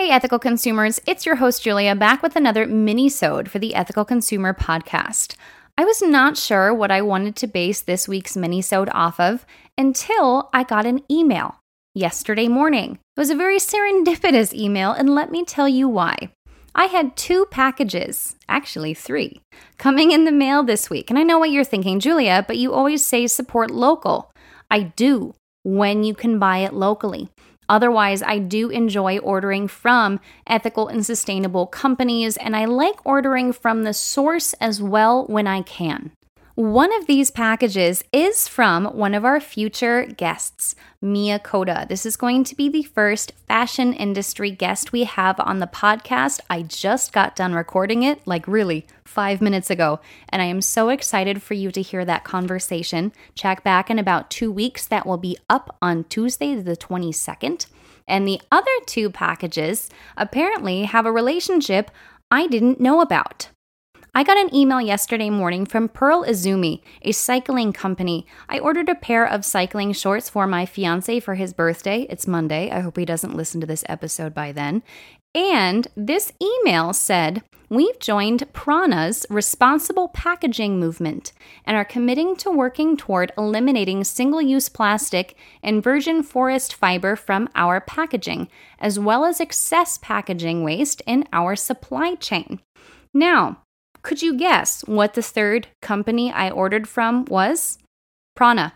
Hey, ethical consumers, it's your host Julia back with another mini-sode for the Ethical Consumer Podcast. I was not sure what I wanted to base this week's mini-sode off of until I got an email yesterday morning. It was a very serendipitous email, and let me tell you why. I had two packages, actually three, coming in the mail this week. And I know what you're thinking, Julia, but you always say support local. I do when you can buy it locally. Otherwise, I do enjoy ordering from ethical and sustainable companies, and I like ordering from the source as well when I can. One of these packages is from one of our future guests, Mia Coda. This is going to be the first fashion industry guest we have on the podcast. I just got done recording it, like really five minutes ago, and I am so excited for you to hear that conversation. Check back in about two weeks. That will be up on Tuesday, the 22nd. And the other two packages apparently have a relationship I didn't know about. I got an email yesterday morning from Pearl Izumi, a cycling company. I ordered a pair of cycling shorts for my fiance for his birthday. It's Monday. I hope he doesn't listen to this episode by then. And this email said, We've joined Prana's responsible packaging movement and are committing to working toward eliminating single use plastic and virgin forest fiber from our packaging, as well as excess packaging waste in our supply chain. Now, could you guess what the third company I ordered from was? Prana.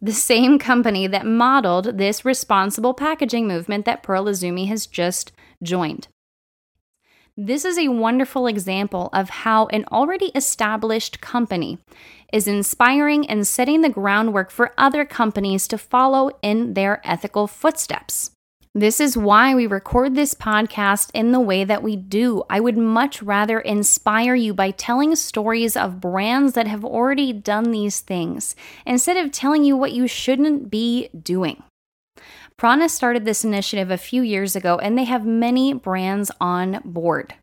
The same company that modeled this responsible packaging movement that Pearl Izumi has just joined. This is a wonderful example of how an already established company is inspiring and setting the groundwork for other companies to follow in their ethical footsteps. This is why we record this podcast in the way that we do. I would much rather inspire you by telling stories of brands that have already done these things instead of telling you what you shouldn't be doing. Prana started this initiative a few years ago and they have many brands on board.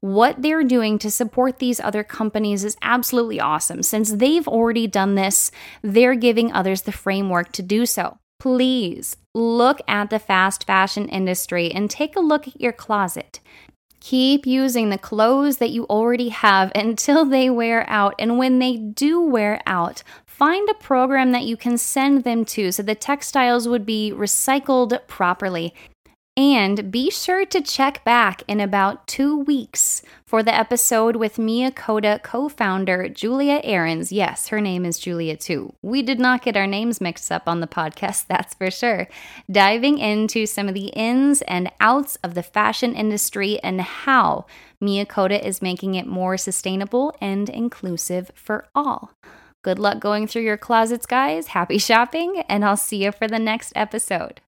What they're doing to support these other companies is absolutely awesome. Since they've already done this, they're giving others the framework to do so please look at the fast fashion industry and take a look at your closet. Keep using the clothes that you already have until they wear out. And when they do wear out, find a program that you can send them to so the textiles would be recycled properly. And be sure to check back in about two weeks for the episode with Mia Coda co founder Julia Ahrens. Yes, her name is Julia too. We did not get our names mixed up on the podcast, that's for sure. Diving into some of the ins and outs of the fashion industry and how Mia Coda is making it more sustainable and inclusive for all. Good luck going through your closets, guys. Happy shopping, and I'll see you for the next episode.